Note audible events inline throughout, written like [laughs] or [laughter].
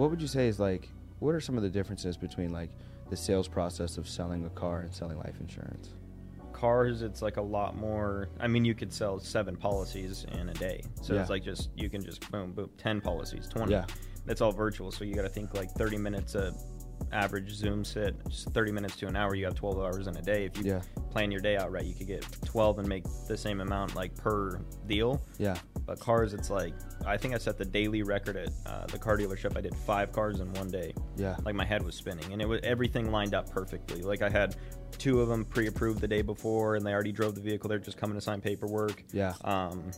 what would you say is like? What are some of the differences between like the sales process of selling a car and selling life insurance? Cars, it's like a lot more. I mean, you could sell seven policies in a day, so Yeah. it's like just you can just boom, boom, ten policies, twenty. Yeah. That's all virtual, so you got to think like thirty minutes a average Zoom sit, just thirty minutes to an hour. You have twelve hours in a day. If you Yeah. plan your day out right, you could get twelve and make the same amount like per deal. Yeah. But cars, it's like I think I set the daily record at uh, the car dealership. I did five cars in one day. Yeah. Like my head was spinning, and it was everything lined up perfectly. Like I had two of them pre-approved the day before, and they already drove the vehicle. They're just coming to sign paperwork. Yeah. Um,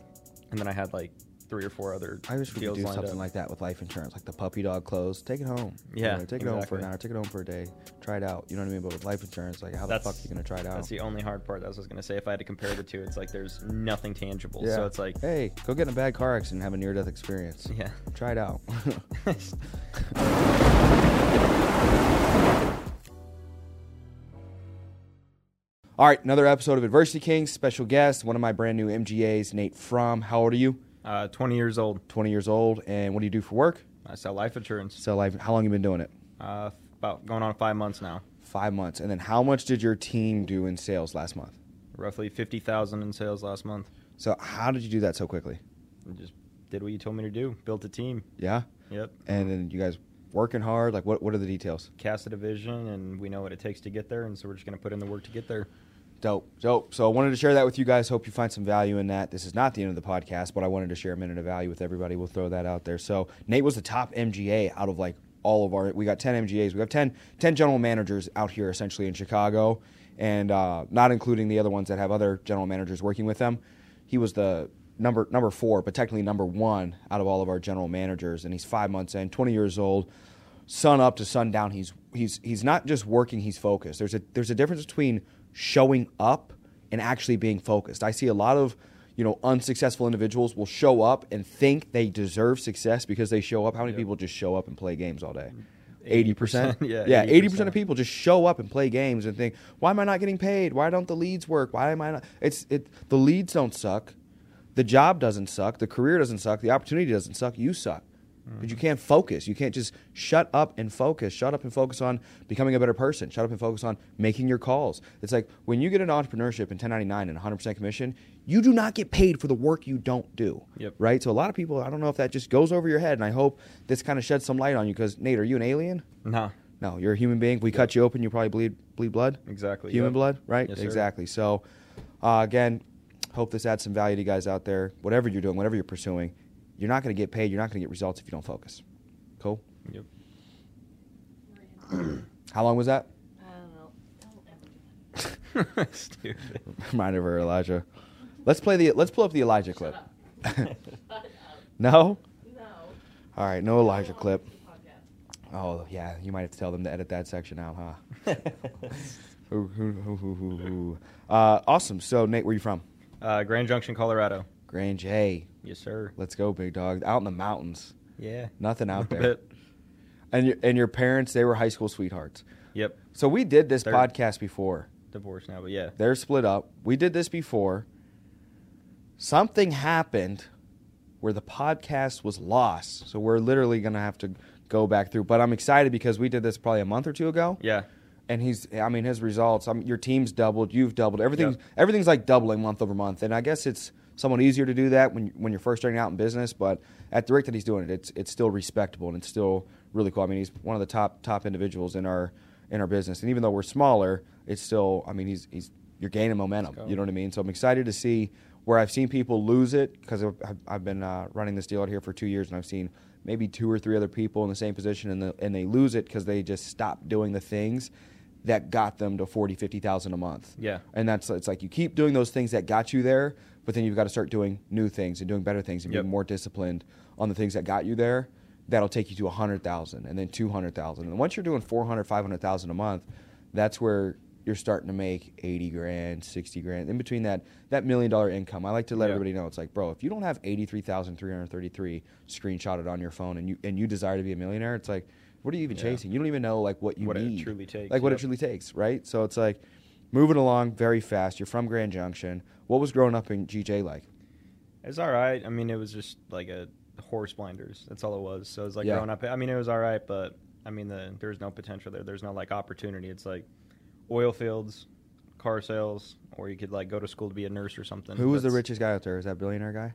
and then I had like three or four other I wish we could deals do lined something up. like that with life insurance, like the puppy dog clothes. Take it home. You Yeah, know, take it home for an exactly. hour. Take it home for a day. Try it out. You know what I mean? But with life insurance, like how the fuck are you gonna try it out? That's the only hard part. That's what I was gonna say. If I had to compare the two, it's like there's nothing tangible. yeah. So it's like, hey, go get in a bad car accident and have a near death experience. yeah. Try it out. [laughs] All right, another episode of Adversity Kings. Special guest, one of my brand new MGAs, Nate Frahm. How old are you? Uh, 20 years old. 20 years old. And what do you do for work? I sell life insurance. So, life. how long you been doing it? Uh, about going on five months now. Five months. And then how much did your team do in sales last month? Roughly 50,000 in sales last month. So, how did you do that so quickly? I just did what you told me to do. Built a team. Yeah. Yep. And then you guys working hard. Like, what? What are the details? Cast a division, and we know what it takes to get there, and so we're just going to put in the work to get there. Dope, dope. So I wanted to share that with you guys. Hope you find some value in that. This is not the end of the podcast, but I wanted to share a minute of value with everybody. We'll throw that out there. So Nate was the top MGA out of like all of our. We got ten MGAs. We have 10, 10 general managers out here essentially in Chicago, and uh, not including the other ones that have other general managers working with them. He was the number number four, but technically number one out of all of our general managers, and he's five months in, twenty years old sun up to sundown he's he's he's not just working he's focused there's a there's a difference between showing up and actually being focused. I see a lot of you know unsuccessful individuals will show up and think they deserve success because they show up. How many Yep. people just show up and play games all day? 80%, 80% [laughs] yeah, yeah 80% 80%. of people just show up and play games and think why am i not getting paid? Why don't the leads work? Why am i not it's it the leads don't suck. The job doesn't suck. The career doesn't suck. The opportunity doesn't suck. You suck but you can't focus. You can't just shut up and focus. Shut up and focus on becoming a better person. Shut up and focus on making your calls. It's like when you get an entrepreneurship in 1099 and 100% commission, you do not get paid for the work you don't do. Yep. Right? So a lot of people, I don't know if that just goes over your head, and I hope this kind of sheds some light on you because, Nate, are you an alien? Nah, No, you're a human being. We cut you open, you probably bleed bleed blood. exactly. Human Yep. blood, right? Yes, sir. exactly. So, uh, again, hope this adds some value to you guys out there. Whatever you're doing, whatever you're pursuing, you're not going to get paid. You're not going to get results if you don't focus. Cool. Yep. [clears throat] How long was that? I don't know. Don't ever do [laughs] Stupid. Remind of her, Elijah. Let's play the. Let's pull up the Elijah clip. Shut up. [laughs] Shut No. up. No. All right, no Elijah clip. want the podcast. Oh yeah, you might have to tell them to edit that section out, huh? [laughs] Ooh, ooh, ooh. Uh, awesome. So Nate, where you from? Uh, Grand Junction, Colorado. Grange. Hey, Yes, sir. let's go, big dog. Out in the mountains. Yeah. Nothing out [laughs] there. bit. And your, and your parents, they were high school sweethearts. Yep. So we did this They're- podcast before. Divorced now, but yeah. They're split up. We did this before. Something happened where the podcast was lost. So we're literally going to have to go back through. But I'm excited because we did this probably a month or two ago. Yeah. And he's, I mean, his results. I mean, your team's doubled. You've doubled. Everything's Yep. everything's like doubling month over month. And I guess it's somewhat easier to do that when when you're first starting out in business. But at the rate that he's doing it, it's it's still respectable and it's still really cool. I mean, he's one of the top top individuals in our in our business. And even though we're smaller, it's still. I mean, he's he's you're gaining momentum. You know what I mean? So I'm excited to see where I've seen people lose it because I've, I've been uh, running this deal out here for two years, and I've seen maybe two or three other people in the same position, and, the, and they lose it because they just stop doing the things that got them to 40, 50,000 a month. Yeah. And that's it's like you keep doing those things that got you there, but then you've got to start doing new things and doing better things and Yep. being more disciplined on the things that got you there. That'll take you to 100,000 and then 200,000. And once you're doing 400, 500,000 a month, that's where you're starting to make 80 grand, 60 grand. In between that that million dollar income. I like to let Yeah. everybody know it's like, bro, if you don't have 83,333 screenshotted on your phone and you and you desire to be a millionaire, it's like what are you even Yeah. chasing? You don't even know like what you What it need. truly takes, Like what it truly takes, right? So it's like moving along very fast. You're from Grand Junction. What was growing up in GJ like? It's all right. I mean, it was just like a horse blinders. That's all it was. So it was like Yeah. growing up. I mean, it was all right, but I mean, the, there's no potential there. There's no like opportunity. It's like oil fields, car sales, or you could like go to school to be a nurse or something. Who was the richest guy out there? Is that billionaire guy?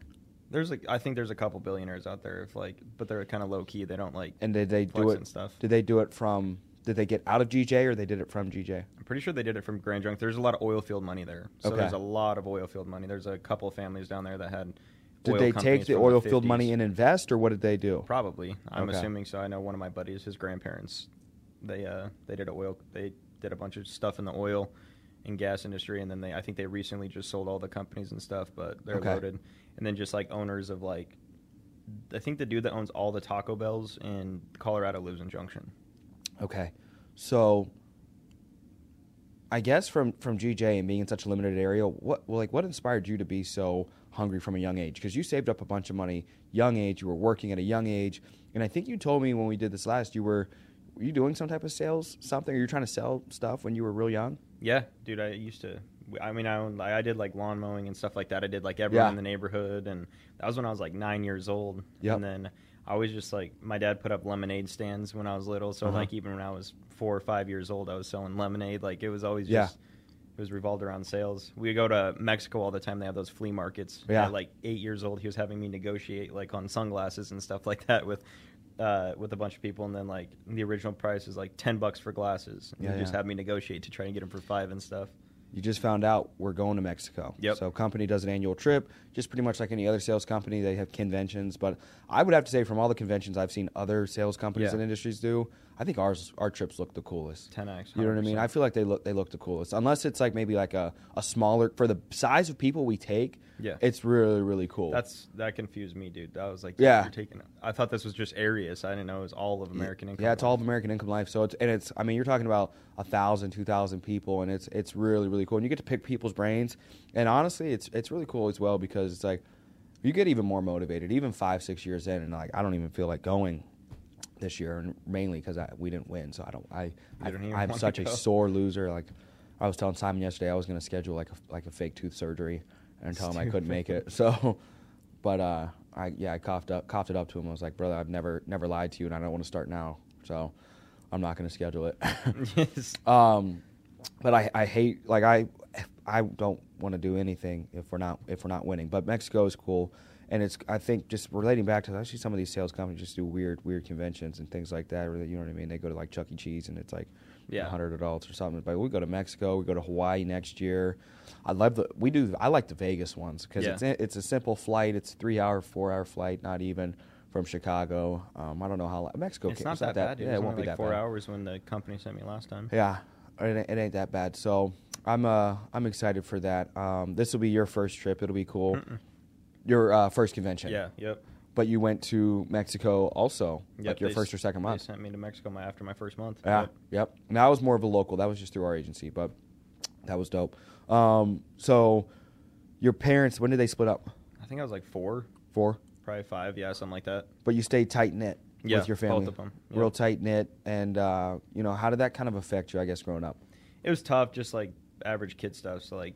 There's like I think there's a couple billionaires out there, if like, but they're kind of low key. They don't like. And did they do it? and stuff. Did they do it from? Did they get out of GJ or they did it from GJ? I'm pretty sure they did it from Grand Junction. There's a lot of oil field money there, so Okay. there's a lot of oil field money. There's a couple of families down there that had. Did they take the oil field money and invest, or what did they do? Probably. I'm Okay. assuming so. I know one of my buddies, his grandparents, they uh they did a oil they did a bunch of stuff in the oil and gas industry and then they I think they recently just sold all the companies and stuff, but they're Okay. loaded. And then just like owners of like I think the dude that owns all the Taco Bells in Colorado lives in Junction. Okay, so I guess from from GJ and being in such a limited area, what well, like what inspired you to be so hungry from a young age? Because you saved up a bunch of money, young age. You were working at a young age, and I think you told me when we did this last, you were were you doing some type of sales something? Or you were trying to sell stuff when you were real young? Yeah, dude, I used to. I mean, I owned, I did like lawn mowing and stuff like that. I did like everyone Yeah. in the neighborhood, and that was when I was like nine years old. Yep. And then I always just like my dad put up lemonade stands when I was little, so Uh-huh. like even when I was four or five years old, I was selling lemonade. Like it was always Yeah. just. It was revolved around sales. We go to Mexico all the time. They have those flea markets. Yeah. At like eight years old, he was having me negotiate like on sunglasses and stuff [laughs] like that with, uh, with a bunch of people. And then like the original price is like ten bucks for glasses. And Yeah, he just yeah. had me negotiate to try and get them for five and stuff. You just found out we're going to Mexico. Yep. So company does an annual trip, just pretty much like any other sales company. They have conventions, but I would have to say from all the conventions I've seen other sales companies Yeah. and industries do, I think ours our trips look the coolest. 10x. You know what I mean? I feel like they look they look the coolest. Unless it's like maybe like a, a smaller for the size of people we take. Yeah. It's really really cool. That's that confused me, dude. I was like, Yeah. you're taking. I thought this was just Arias. I didn't know it was all of American income. Yeah, it's all of American Income Life. So it's and it's I mean you're talking about a thousand, two thousand people, and it's it's really really cool. And you get to pick people's brains, and honestly, it's it's really cool as well because it's like you get even more motivated, even five six years in, and like I don't even feel like going this year, and mainly because we didn't win. So I don't. I, I don't I'm such a sore loser. Like I was telling Simon yesterday, I was going to schedule like a like a fake tooth surgery and tell him I couldn't make it. So, [laughs] but uh, I yeah I coughed up coughed it up to him. I was like, brother, I've never never lied to you, and I don't want to start now. So. I'm not going to schedule it. [laughs] yes. [laughs] Um, but I, I hate like I I don't want to do anything if we're not if we're not winning. But Mexico is cool, and it's I think just relating back to actually some of these sales companies just do weird weird conventions and things like that. Or you know what I mean? They go to like Chuck E. Cheese and it's like Yeah. hundred adults or something. But we go to Mexico, we go to Hawaii next year. I love the we do I like the Vegas ones because Yeah. it's it's a simple flight. It's a three hour four hour flight, not even from Chicago. Um, I don't know how long Mexico. It's ca- not that, bad, dude. Yeah, it it won't be like that four bad. hours when the company sent me last time. Yeah, it, ain't- it ain't that bad. So I'm uh I'm excited for that. Um, this will be your first trip. It'll be cool. Mm-mm. Your uh, first convention. Yeah. Yep. But you went to Mexico also, Yep, like your they first or second month. They sent me to Mexico my after my first month. Yeah. Yep. Yep. And that was more of a local. That was just through our agency, but that was dope. Um, so your parents, when did they split up? I think I was like four, Four. probably five. Yeah, something like that. But you stayed tight knit Yeah, with your family. both of 'em. Real Yep. tight knit, and uh, you know how did that kind of affect you? I guess growing up. It was tough, just like average kid stuff. So like,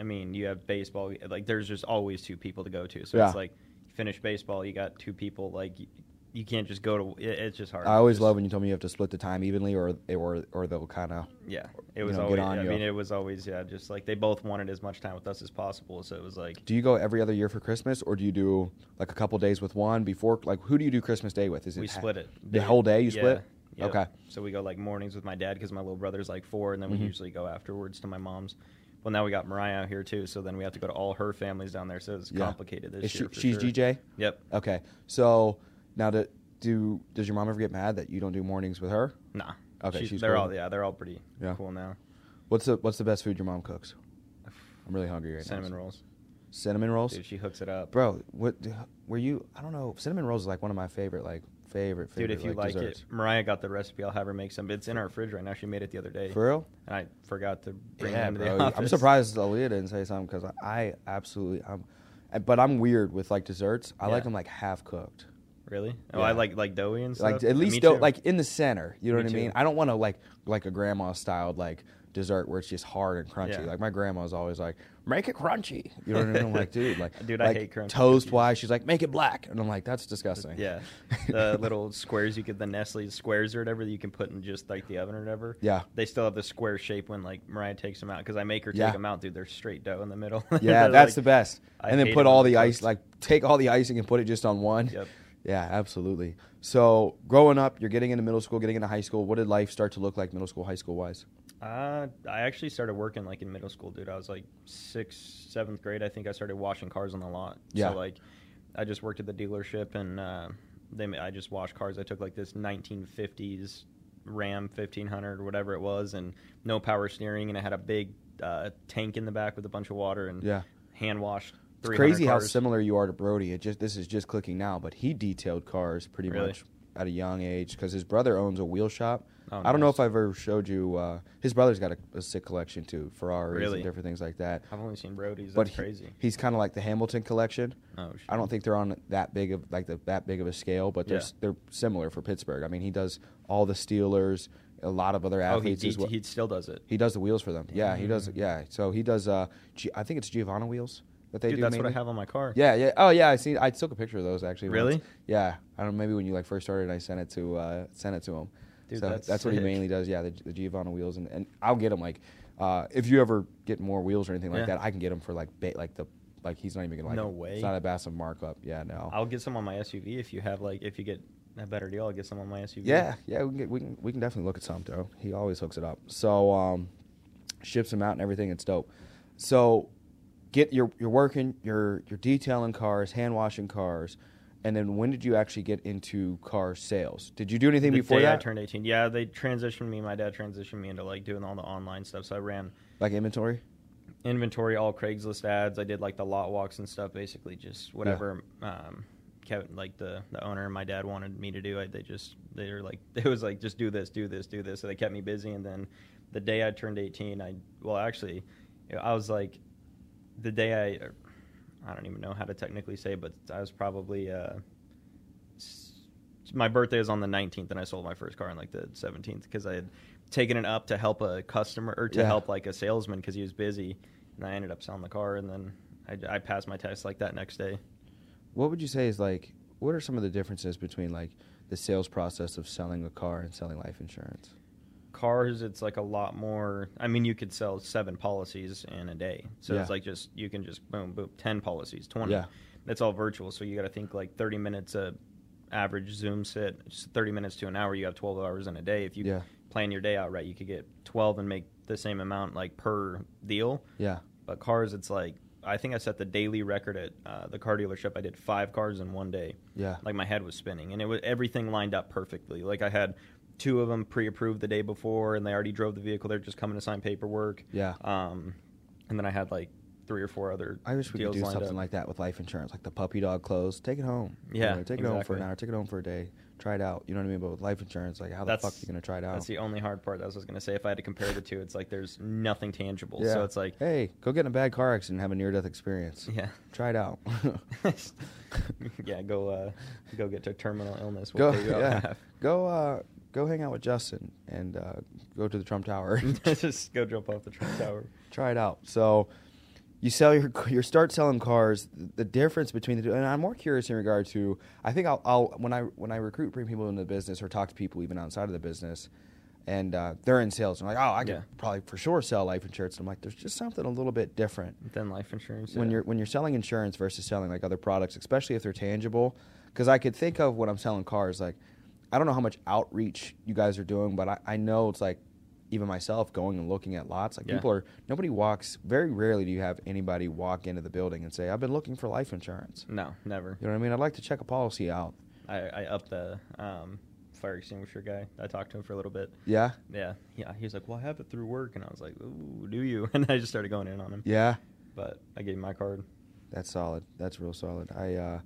I mean, you have baseball. Like, there's just always two people to go to. So Yeah. it's like, you finish baseball, you got two people. Like, you, you can't just go to. It, it's just hard. I always Just- love when you tell me you have to split the time evenly, or or or they'll kind of Yeah, it was know, get always. I you. mean, it was always yeah. Just like they both wanted as much time with us as possible. So it was like Do you go every other year for Christmas, or do you do like a couple days with one before? Like, who do you do Christmas Day with? Is it we split it. the whole day? You Yeah, split? yep. Okay. So we go like mornings with my dad because my little brother's like four, and then we Mhm. usually go afterwards to my mom's. Well, now we got Mariah out here too, so then we have to go to all her families down there. So it's Yeah. complicated this Is year. for she's sure. GJ. Yep. Okay, so now do, do does your mom ever get mad that you don't do mornings with her? Nah. Okay, She's- she's they're cool. all yeah, they're all pretty Yeah. cool now. What's the What's the best food your mom cooks? I'm really hungry right Cinnamon now. Cinnamon rolls, Cinnamon rolls, dude. She hooks it up, bro. What were you? I don't know. Cinnamon rolls is like one of my favorite, like favorite, favorite. Dude, if you like, desserts. it, Mariah got the recipe. I'll have her make some. It's in our fridge right now. She made it the other day, for real. and I forgot to bring yeah, it into bro. the [laughs] I'm surprised Aaliyah didn't say something because I absolutely, I'm, but I'm weird with like desserts. I like them like half cooked. Really? Oh, Yeah. I like like doughy and stuff. like at least dough, like in the center. You know Me what I mean? too. I don't want to like like a grandma styled like dessert where it's just hard and crunchy. Yeah. Like my grandma was always like, "Make it crunchy." You know what I mean? I'm like, dude, like, [laughs] Dude, I hate crunchy toast wise. She's like, "Make it black," and I'm like, "That's disgusting." Yeah, [laughs] the little squares you get the Nestle squares or whatever that you can put in just like the oven or whatever. Yeah. they still have the square shape when like Mariah takes them out because I make her take Yeah. them out, dude. They're straight dough in the middle. [laughs] Yeah, that's like- the best. I and then put all the ice, like take all the icing and put it just on one. Yep. Yeah, absolutely. So growing up, you're getting into middle school, getting into high school. What did life start to look like, middle school, high school wise? Uh, I actually started working like in middle school, dude. I was like sixth, seventh grade. I think I started washing cars on the lot. Yeah. So like, I just worked at the dealership and uh, they I just washed cars. I took like this 1950s Ram 1500 or whatever it was, and no power steering, and it had a big uh, tank in the back with a bunch of water and Yeah. hand washed. It's 300 crazy how similar you are to Brody. It just this is just clicking now, but he detailed cars pretty Really? much at a young age because his brother owns a wheel shop. Oh, I don't know if I've ever showed you. Uh, his brother's got a, a sick collection too, Ferraris Really? and different things like that. I've only seen Brody's. but he- crazy. he's kind of like the Hamilton collection. Oh, shit. I don't think they're on that big of like the, that big of a scale, but they're Yeah. s they're similar for Pittsburgh. I mean, he does all the Steelers, a lot of other Oh, he, athletes he, as well. he still does it. He does the wheels for them. Yeah, he does. Yeah, so he does. Uh, G- I think it's Giovanna wheels that they Dude, do. that's what I have on my car. Yeah, yeah. Oh, yeah. I see. I took a picture of those actually. once. Really? Yeah. I don't. know, Maybe when you like first started, I sent it to uh, sent it to him. Dude, so that's what he mainly does. Yeah, the, the Giovanna wheels, and, and I'll get them like uh, if you ever get more wheels or anything like Yeah. that, I can get them for like ba- like the like he's not even gonna like No it. way. It's not a massive markup. Yeah, no. I'll get some on my SUV if you have like if you get a better deal. I'll get some on my SUV. Yeah, yeah, we can, get, we can we can definitely look at some though. He always hooks it up. So um, ships them out and everything. It's dope. So get you're you're working, you're you're detailing cars, hand washing cars, and then when did you actually get into car sales? Did you do anything the before that? I turned 18. Yeah, they transitioned me. My dad transitioned me into like doing all the online stuff. So I ran like inventory? inventory, all Craigslist ads. I did like the lot walks and stuff. Basically, just whatever. Um, Kevin, like the the owner and my dad wanted me to do. I, they just they were like [laughs] it was like just do this, do this, do this. So they kept me busy. And then the day I turned 18, I well actually, I was like the day I. I don't even know how to technically say, but I was probably uh, my birthday is on the 19th, and I sold my first car on like the 17th because I had taken it up to help a customer or to Yeah. help like a salesman because he was busy, and I ended up selling the car, and then I, I passed my test like that next day. What would you say is like? What are some of the differences between like the sales process of selling a car and selling life insurance? Cars, it's like a lot more. I mean, you could sell seven policies in a day, so Yeah. it's like just you can just boom, boom, ten policies, twenty. Yeah. That's all virtual, so you got to think like thirty minutes a average Zoom sit, it's thirty minutes to an hour. You have twelve hours in a day. If you Yeah. plan your day out right, you could get twelve and make the same amount like per deal. Yeah. But cars, it's like I think I set the daily record at uh, the car dealership. I did five cars in one day. Yeah. Like my head was spinning, and it was everything lined up perfectly. Like I had two of them pre-approved the day before, and they already drove the vehicle. They're just coming to sign paperwork. Yeah. Um, and then I had like three or four other. I wish we could do something up. like that with life insurance, like the puppy dog clothes. Take it home. You Yeah, know, take it home for an hour. Take it home for a day. Try it out. You know what I mean? But with life insurance, like how the fuck are you gonna try it out? That's the only hard part. That's what I was gonna say. If I had to compare the two, it's like there's nothing tangible. yeah. So it's like, hey, go get in a bad car accident and have a near death experience. yeah, Try it out. [laughs] yeah. Go, uh, go get to terminal illness. go, We'll you out yeah. Go, uh, go hang out with Justin and uh, go to the Trump Tower. [laughs] [laughs] just go jump off the Trump Tower. try it out. So you sell your [laughs] you start selling cars. The difference between the two, and I'm more curious in regard to. I think I'll, I'll when I when I recruit, bring people into the business or talk to people even outside of the business, and uh, they're in sales. And I'm like, oh, I could Yeah. probably for sure sell life insurance. And I'm like, there's just something a little bit different than life insurance. when yeah. you're when you're selling insurance versus selling like other products, especially if they're tangible. Because I could think of when I'm selling cars, like I don't know how much outreach you guys are doing, but I, I know it's like even myself going and looking at lots. Like Yeah. people are nobody walks. Very rarely do you have anybody walk into the building and say, "I've been looking for life insurance." No, never. You know what I mean? I'd like to check a policy out. I, I upped the um, fire extinguisher guy. I talked to him for a little bit. Yeah, Yeah, yeah. He was like, "Well, I have it through work," and I was like, "Ooh, do you?" [laughs] And I just started going in on him. yeah. But I gave him my card. That's solid. That's real solid. I uh,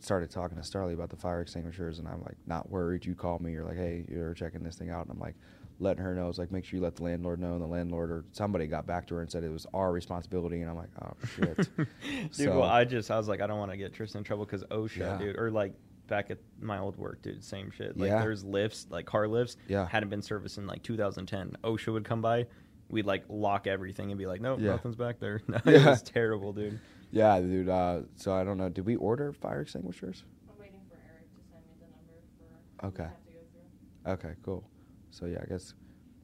started talking to Starley about the fire extinguishers, and I'm like, not worried. You call me. You're like, hey, you're checking this thing out, and I'm like, letting her know. It's like, make sure you let the landlord know. And the landlord or somebody got back to her and said it was our responsibility, and I'm like, oh shit. [laughs] dude, So- well, I just I was like, I don't want to get Tristan in trouble because OSHA, Yeah. dude, or like back at my old work, dude. Same shit. Like Yeah. there's lifts, like car lifts. Yeah. Hadn't been serviced in like 2010. OSHA would come by. We'd like lock everything and be like, nope, Yeah. nothing's back there. No, [laughs] Yeah. It was terrible, dude. Yeah, dude. Uh, so I don't know. Did we order fire extinguishers? I'm waiting for Eric to send me the number for. Okay. to go. Okay, cool. So yeah, I guess,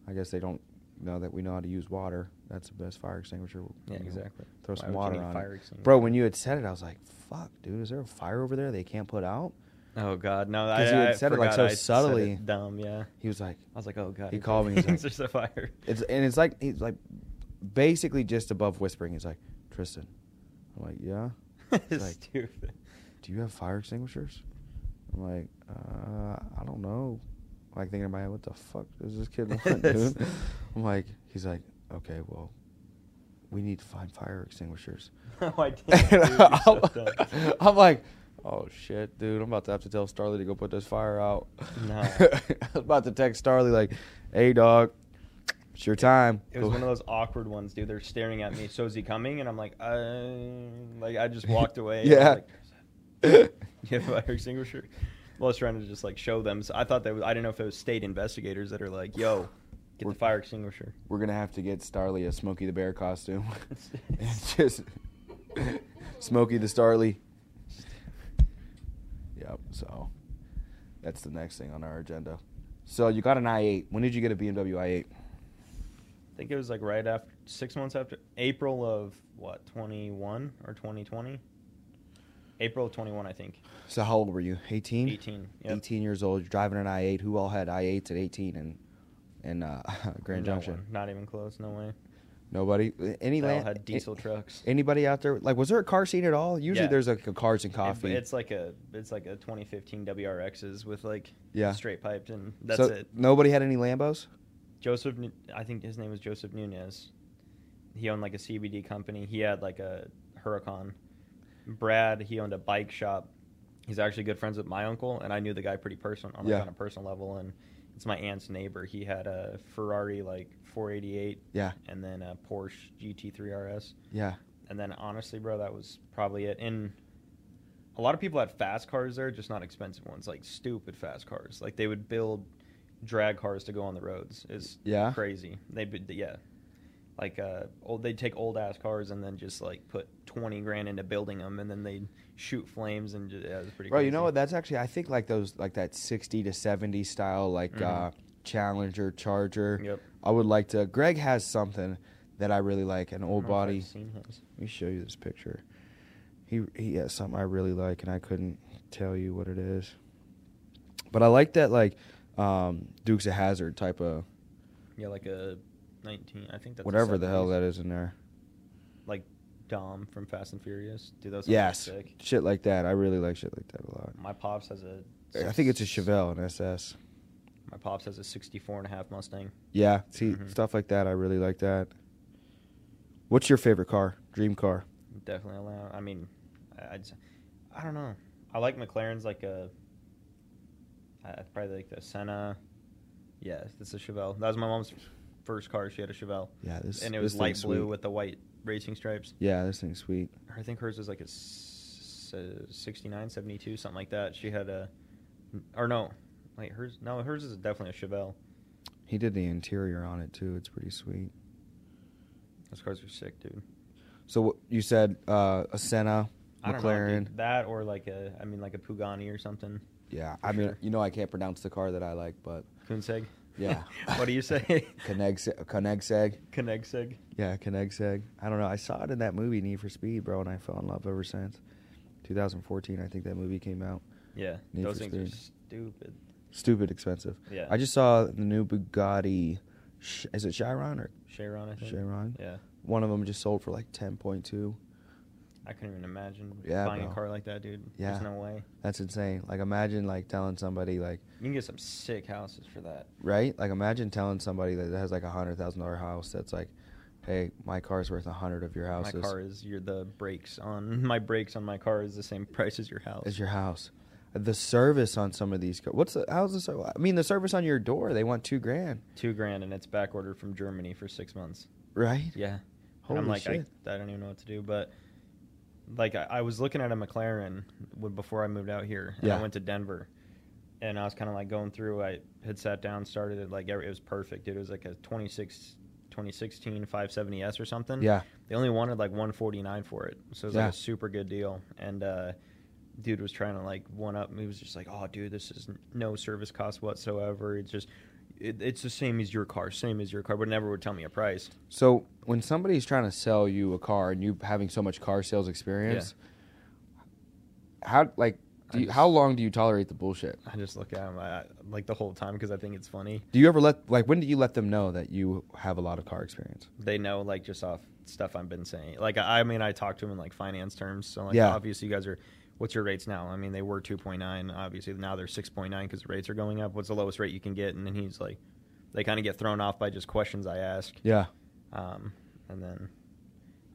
I guess they don't know that we know how to use water. That's the best fire extinguisher. Yeah, you know, exactly. Throw Why some water on fire it, bro. When you had said it, I was like, "Fuck, dude, is there a fire over there they can't put out?" Oh God, no! I, 'Cause you had I said it, like, so I said it subtly. dumb, yeah. He was like, I was like, oh God. He called me, he's means like- There's a fire. "It's," and it's like he's like, basically just above whispering. He's like, "Tristan," I'm like, "Yeah." [laughs] it's like- stupid. do you have fire extinguishers? I'm like, uh, I don't know. Like thinking head, what the fuck does this kid want, [laughs] dude? I'm like, he's like, okay, well, we need to find fire extinguishers. No, [laughs] I didn't. And dude, you're so I'm. I'm like, oh shit, dude, I'm about to have to tell Starly to go put this fire out. No. I was about to text Starly like, hey dog, it's your time. It was one of those awkward ones, dude. They're staring at me. So is he coming? And I'm like, uh, like I just walked away. Yeah. Like, you have a fire extinguisher? Well, I was trying to just like show them. So I thought that was, I didn't know if it was state investigators that are like, yo, get We're- the fire extinguisher. We're gonna have to get Starly a Smokey the Bear costume. and [laughs] [laughs] just Smokey the Starly. Yep. So that's the next thing on our agenda. So you got an i8. When did you get a BMW i8? I think it was like right after six months after April of what 21 or 2020. April of 21, I think. So how old were you? 18. 18. Yep. 18 years old. You're driving an i8. Who all had i8s at 18 and in uh, [laughs] Grand No Junction? one. Not even close. No way. Nobody. Any They all land? had diesel trucks. Anybody out there? Like, was there a car scene at all? Usually, Yeah. there's like a cars and It- coffee. it's like a it's like a 2015 WRXs with like Yeah. straight piped and that's so it. Nobody had any Lambos. Joseph, I think his name was Joseph Nunez. He owned like a CBD company. He had like a Huracan. Brad, he owned a bike shop. He's actually good friends with my uncle, and I knew the guy pretty personal on, like, Yeah. on a personal level. And it's my aunt's neighbor. He had a Ferrari like 488, Yeah. and then a Porsche GT3 RS. Yeah. And then honestly, bro, that was probably it. And a lot of people had fast cars there, just not expensive ones, like stupid fast cars. Like they would build drag cars to go on the roads. Is Yeah? crazy. They'd be, yeah, like uh, old. They'd take old ass cars and then just like put twenty grand into building them, and then they'd shoot flames and just, yeah, it was pretty. Bro, crazy. you know what? That's actually I think like those like that sixty to seventy style like Mhm. uh Challenger Charger. Yep. I would like to. Greg has something that I really like, an old body. Let me show you this picture. He he has something I really like, and I couldn't tell you what it is. But I like that like um, Dukes of Hazzard type of Yeah, like a nineteen. I think that's whatever the hell that is in there. Like Dom from Fast and Furious. Do those Yes, sick. shit like that. I really like shit like that a lot. My pops has a. I think it's a Chevelle, an SS. My pops has a 64 and a half Mustang. Yeah, see Mhm. stuff like that. I really like that. What's your favorite car? Dream car? Definitely a allow. I mean, I, I don't know. I like McLaren's like a. I probably like the Senna. Yeah, it's a Chevelle. That was my mom's first car. She had a Chevelle, Yeah, this and it this was light blue sweet. with the white racing stripes. Yeah, this thing's sweet. I think hers was like a s- uh, 69, 72, something like that. She had a, or no, wait, hers no, hers is definitely a Chevelle. He did the interior on it too. It's pretty sweet. Those cars are sick, dude. So you said uh, a Senna, I don't know, McLaren. dude. that or like a, I mean, like a Pagani or something. Yeah, For I mean, sure. you know, I can't pronounce the car that I like, but Kunseg. Yeah. [laughs] what do you say? [laughs] Koenigsegg. Koenigsegg. Koenigsegg. Yeah, Koenigsegg. I don't know. I saw it in that movie Need for Speed, bro, and I fell in love ever since. 2014, I think that movie came out. Yeah, Need those for things are stupid. Stupid expensive. Yeah. I just saw the new Bugatti. Is it Chiron or Chiron, I think. Chiron? Yeah, One of them just sold for like 10.2. I couldn't even imagine Yeah, buying bro. a car like that, dude. Yeah. There's no way. That's insane. Like imagine like telling somebody like You can get some sick houses for that. right? Like imagine telling somebody that has like a hundred thousand dollar house that's like, hey, my car's worth a hundred of your houses. My car is your the brakes on [laughs] my brakes on my car is the same price as your house. is your house. The service on some of these cars. What's the how's the I mean the service on your door? They want two grand, two grand and it's back ordered from Germany for six months. right? Yeah. Holy and I'm like, shit. I, I don't even know what to do, but like I, I was looking at a McLaren before I moved out here, and Yeah. I went to Denver, and I was kind of like going through. I had sat down, started it like every, it was perfect. Dude. It was like a 26, 2016 570s or something. Yeah. They only wanted like 149 for it, so it was Yeah. like a super good deal. And uh, dude was trying to like one up. me. He was just like, "Oh, dude, this is no service cost whatsoever. It's just." It, it's the same as your car, same as your car, but never would tell me a price. So when somebody's trying to sell you a car and you having so much car sales experience, how like do you, just- how long do you tolerate the bullshit? I just look at him I, like the whole time because I think it's funny. Do you ever let like when do you let them know that you have a lot of car experience? They know like just off stuff I've been saying. Like I I mean, I talk to him in like finance terms. So like Yeah. obviously you guys are. What's your rates now? I mean, they were two point nine. Obviously now they're six point nine because the rates are going up. What's the lowest rate you can get? And then he's like, they kind of get thrown off by just questions I ask. Yeah. Um, and then,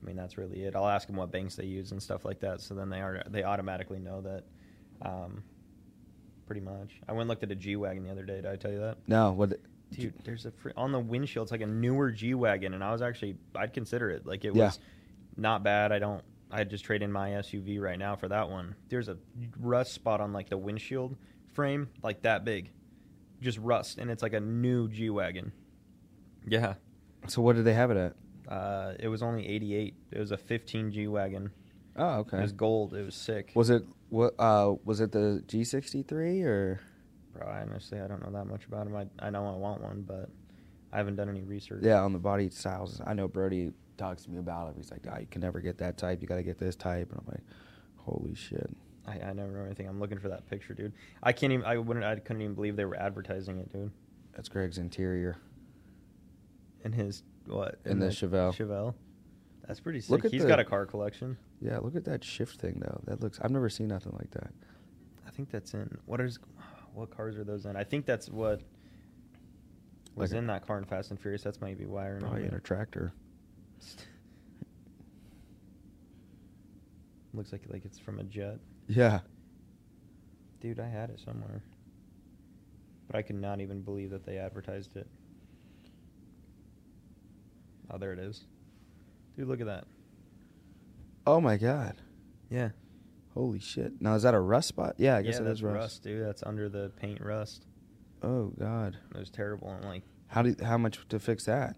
I mean, that's really it. I'll ask them what banks they use and stuff like that. So then they are they automatically know that. Um, pretty much. I went and looked at a G wagon the other day. Did I tell you that? No. What? Dude, there's a fr- on the windshield. It's like a newer G wagon, and I was actually I'd consider it. Like it Yeah. was not bad. I don't. I just trade in my SUV right now for that one. There's a rust spot on like the windshield frame, like that big, just rust, and it's like a new G wagon. Yeah, So what did they have it at? uh, it was only 88. It was a 15 G wagon. Oh, okay. It was gold. It was sick. Was it what? Uh, was it the G sixty three or? Bro, I honestly I don't know that much about them. I I know I want one, but I haven't done any research. Yeah, on the body styles. I know Brody talks to me about it. He's like, oh, you can never get that type. You got to get this type. And I'm like, holy shit. I, I never know anything. I'm looking for that picture, dude. I can't even. I wouldn't. I couldn't even believe they were advertising it, dude. That's Greg's interior. In his what? In the Chevelle. Chevelle. That's pretty sick. Look at He's the- got a car collection. Yeah, look at that shift thing though. That looks. I've never seen nothing like that. I think that's in. What is? What cars are those in? I think that's what was Like a- in that car in Fast and Furious. That's maybe why I remember. Probably in a it. Looks like like it's from a jet. Yeah. Dude, I had it somewhere. But I could not even believe that they advertised it. Oh, there it is. Dude, look at that. Oh my god. Yeah. Holy shit. Now is that a rust spot? Yeah, I guess yeah, it that's is rust. dude. That's under the paint rust. Oh god. It was terrible. And like, How do how much to fix that?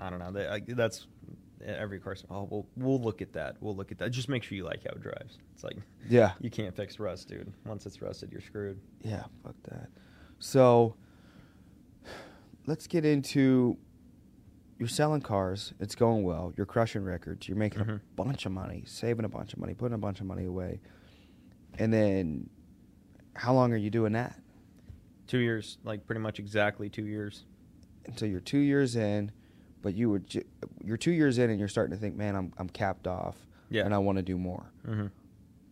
I don't know. They, that's every car. Oh, we'll we'll look at that. We'll look at that. Just make sure you like how it drives. It's like Yeah. you can't fix rust, dude. Once it's rusted, you're screwed. Yeah, fuck that. So let's get into you're selling cars, it's going well, you're crushing records, you're making a Mhm. bunch of money, saving a bunch of money, putting a bunch of money away. And then how long are you doing that? Two years, like pretty much exactly two years. Until you're 2 years in, but you were ju- you're 2 years in and you're starting to think, "Man, I'm I'm capped off Yeah. and I want to do more." Mm-hmm.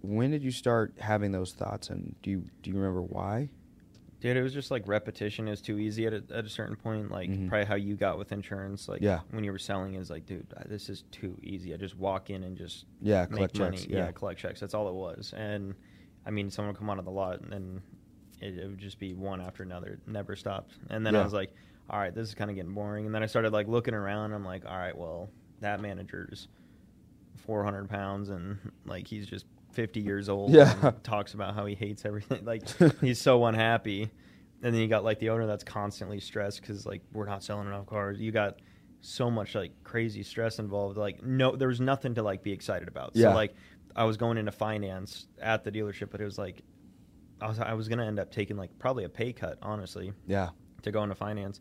When did you start having those thoughts and do you do you remember why? Dude, it was just like repetition is too easy at a, at a certain point. Like Mhm. probably how you got with insurance. Like Yeah. when you were selling is like, dude, this is too easy. I just walk in and just Yeah, make collect money. checks. Yeah. Yeah. collect checks. That's all it was. And I mean, someone would come onto the lot and it, it would just be one after another. It never stopped. And then I was like, all right, this is kind of getting boring. And then I started like looking around. I'm like, all right, well, that manager's 400 pounds and like he's just 50 years old. Yeah. and talks about how he hates everything. [laughs] Like [laughs] he's so unhappy. And then you got like the owner that's constantly stressed because like we're not selling enough cars. You got so much like crazy stress involved. Like no, there was nothing to like be excited about. Yeah. So like I was going into finance at the dealership, but it was like I was I was gonna end up taking like probably a pay cut, honestly, Yeah. To go into finance.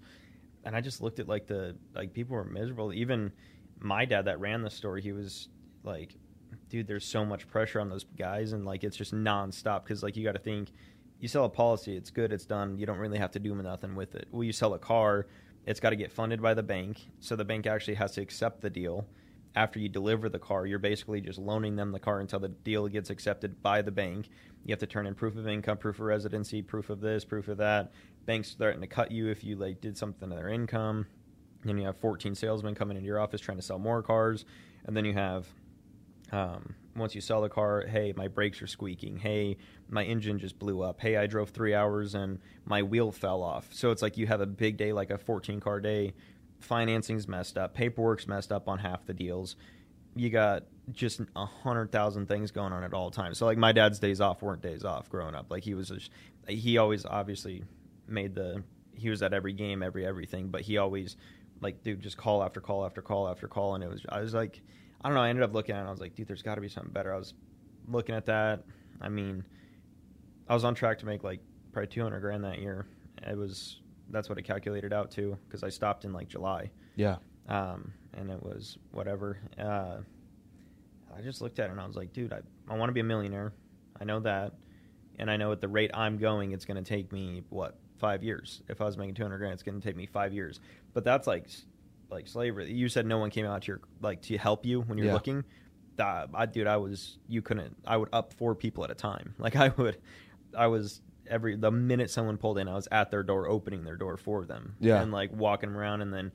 And I just looked at like the like people were miserable. Even my dad that ran the store, he was like, dude, there's so much pressure on those guys, and like it's just nonstop because like you got to think, you sell a policy, it's good, it's done. You don't really have to do nothing with it. Well, you sell a car, it's got to get funded by the bank, so the bank actually has to accept the deal. After you deliver the car, you're basically just loaning them the car until the deal gets accepted by the bank. You have to turn in proof of income, proof of residency, proof of this, proof of that. Banks threaten to cut you if you like did something to their income. Then you have 14 salesmen coming into your office trying to sell more cars, and then you have um, once you sell the car, hey, my brakes are squeaking. Hey, my engine just blew up. Hey, I drove three hours and my wheel fell off. So it's like you have a big day, like a 14 car day. Financing's messed up. Paperwork's messed up on half the deals. you got just a hundred thousand things going on at all times. So like my dad's days off weren't days off growing up. Like he was, just, he always obviously made the he was at every game, every everything, but he always like dude just call after call after call after call, and it was I was like I don't know. I ended up looking at it. and I was like, dude, there's got to be something better. I was looking at that. I mean, I was on track to make like probably 200 grand that year. It was that's what it calculated out to because I stopped in like July. Yeah. Um, and it was whatever. Uh, I just looked at it and I was like, dude, I, I want to be a millionaire. I know that. And I know at the rate I'm going, it's going to take me, what, five years? If I was making 200 grand, it's going to take me five years. But that's like, like slavery. You said no one came out to your, like, to help you when you're Yeah. looking. Uh, I, dude, I was, you couldn't, I would up four people at a time. [laughs] Like, I would, I was, every, the minute someone pulled in, I was at their door, opening their door for them. Yeah. And like walking around and then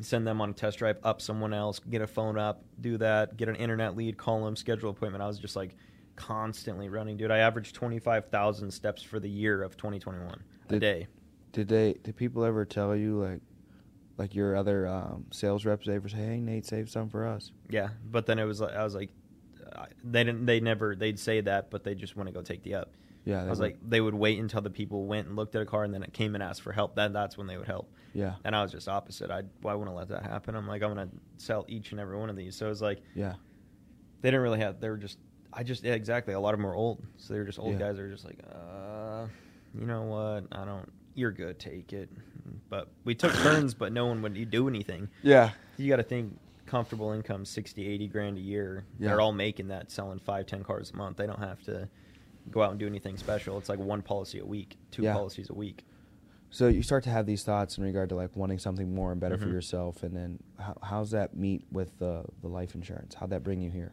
send them on a test drive up someone else get a phone up do that get an internet lead call them schedule appointment i was just like constantly running dude. I averaged 25000 steps for the year of 2021 a Did- day. Did they? Did people ever tell you like, like your other um, sales reps ever say, "Hey, Nate, save some for us"? yeah but then it was like i was like I- they didn't they never they'd say that but they just want to go take the up. Yeah. i was would- like they would wait until the people went and looked at a car and then it came and asked for help. Then that's when they would help. Yeah, and i was just opposite. I why wouldn't let that happen? I'm like i'm gonna sell each and every one of these. So it was like yeah, they didn't really have they were just i just yeah, exactly a lot of them were old so they were just old Yeah. guys that were just like uh you know what i don't you're good take it but we took [coughs] turns but no one would do anything yeah, you got to think comfortable income 60 80 grand a year Yeah. they're all making that selling five ten cars a month they don't have to go out and do anything special it's like one policy a week two Yeah. policies a week So you start to have these thoughts in regard to like wanting something more and better for Mhm. yourself, and then how, how's that meet with the the life insurance? How'd that bring you here?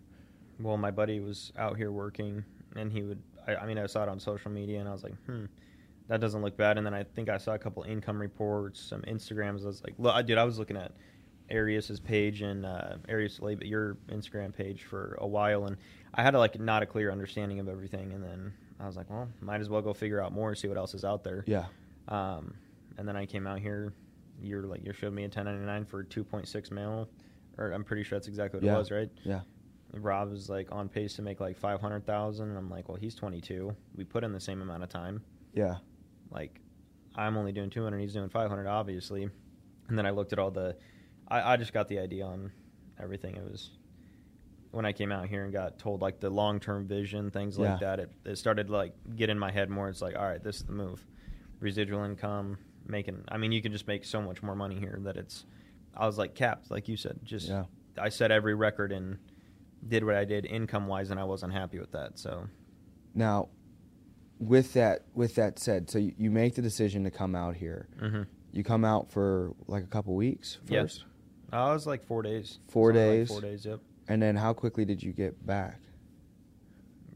Well my buddy was out here working and he would I, I mean i saw it on social media and i was like hmm that doesn't look bad. And then i think i saw a couple income reports some instagrams. I was like look I dude i was looking at arias's page and uh arias Lab- your instagram page for a while and i had like not a clear understanding of everything. And then i was like well might as well go figure out more see what else is out there. Yeah, um and then i came out here you're like you showed me a 1099 for 2.6 mil or i'm pretty sure that's exactly what Yeah. it was right? Yeah, Rob is like on pace to make like five hundred thousand, and I'm like, well, he's 22. We put in the same amount of time. yeah, Like, I'm only doing 200, he's doing 500, obviously. And then I looked at all the, I, I just got the idea on everything. It was when I came out here and got told like the long term vision, things Yeah. like that. It, it started to, like get in my head more. It's like, all right, this is the move. Residual income, making. I mean, you can just make so much more money here that it's. I was like capped, like you said. Just Yeah. I set every record and did what I did income wise, and I wasn't happy with that. So Now, with that with that said, so you, you make the decision to come out here. mhm. You come out for like a couple weeks first, I was like four days. Four like days? four days. Yep. and then how quickly did you get back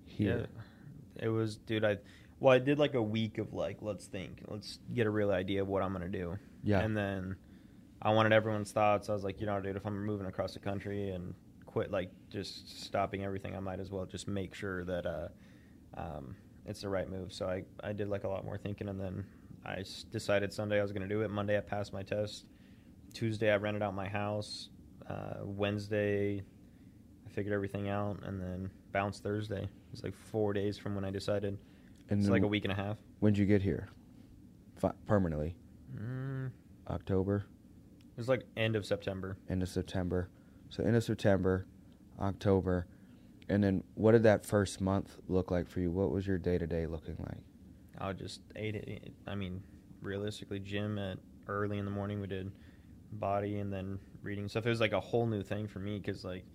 here? Yeah. It was, dude. I well, I did like a week of like, let's think, let's get a real idea of what I'm gonna do. Yeah. And then I wanted everyone's thoughts. I was like, you know, dude, if I'm moving across the country and quit, like, just stopping everything, I might as well just make sure that uh, um, it's the right move. So I I did like a lot more thinking, and then I s- decided Sunday I was gonna do it. Monday I passed my test. Tuesday I rented out my house. Uh, Wednesday I figured everything out, and then bounced Thursday. It's like four days from when I decided. And it's like a week and a half. When'd you get here? Fi- permanently, Mm, October, it was like end of September. end of September. So end of September, October, and then what did that first month look like for you? What was your day to day looking like? I just ate it. I mean, realistically, gym at early in the morning. We did body and then reading stuff. It was like a whole new thing for me because like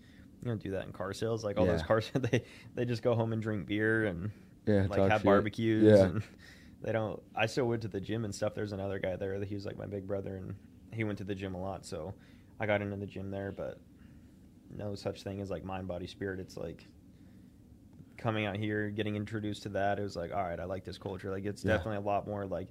you don't do that in car sales. Like all those cars, [laughs] they they just go home and drink beer and Yeah, like have shit. barbecues. Yeah. And [laughs] they don't. I still went to the gym and stuff. There's another guy there that he was like my big brother and he went to the gym a lot. So I got into the gym there, but no such thing as like mind, body, spirit. It's like coming out here, getting introduced to that. It was like, all right, I like this culture. Like it's Yeah. definitely a lot more like.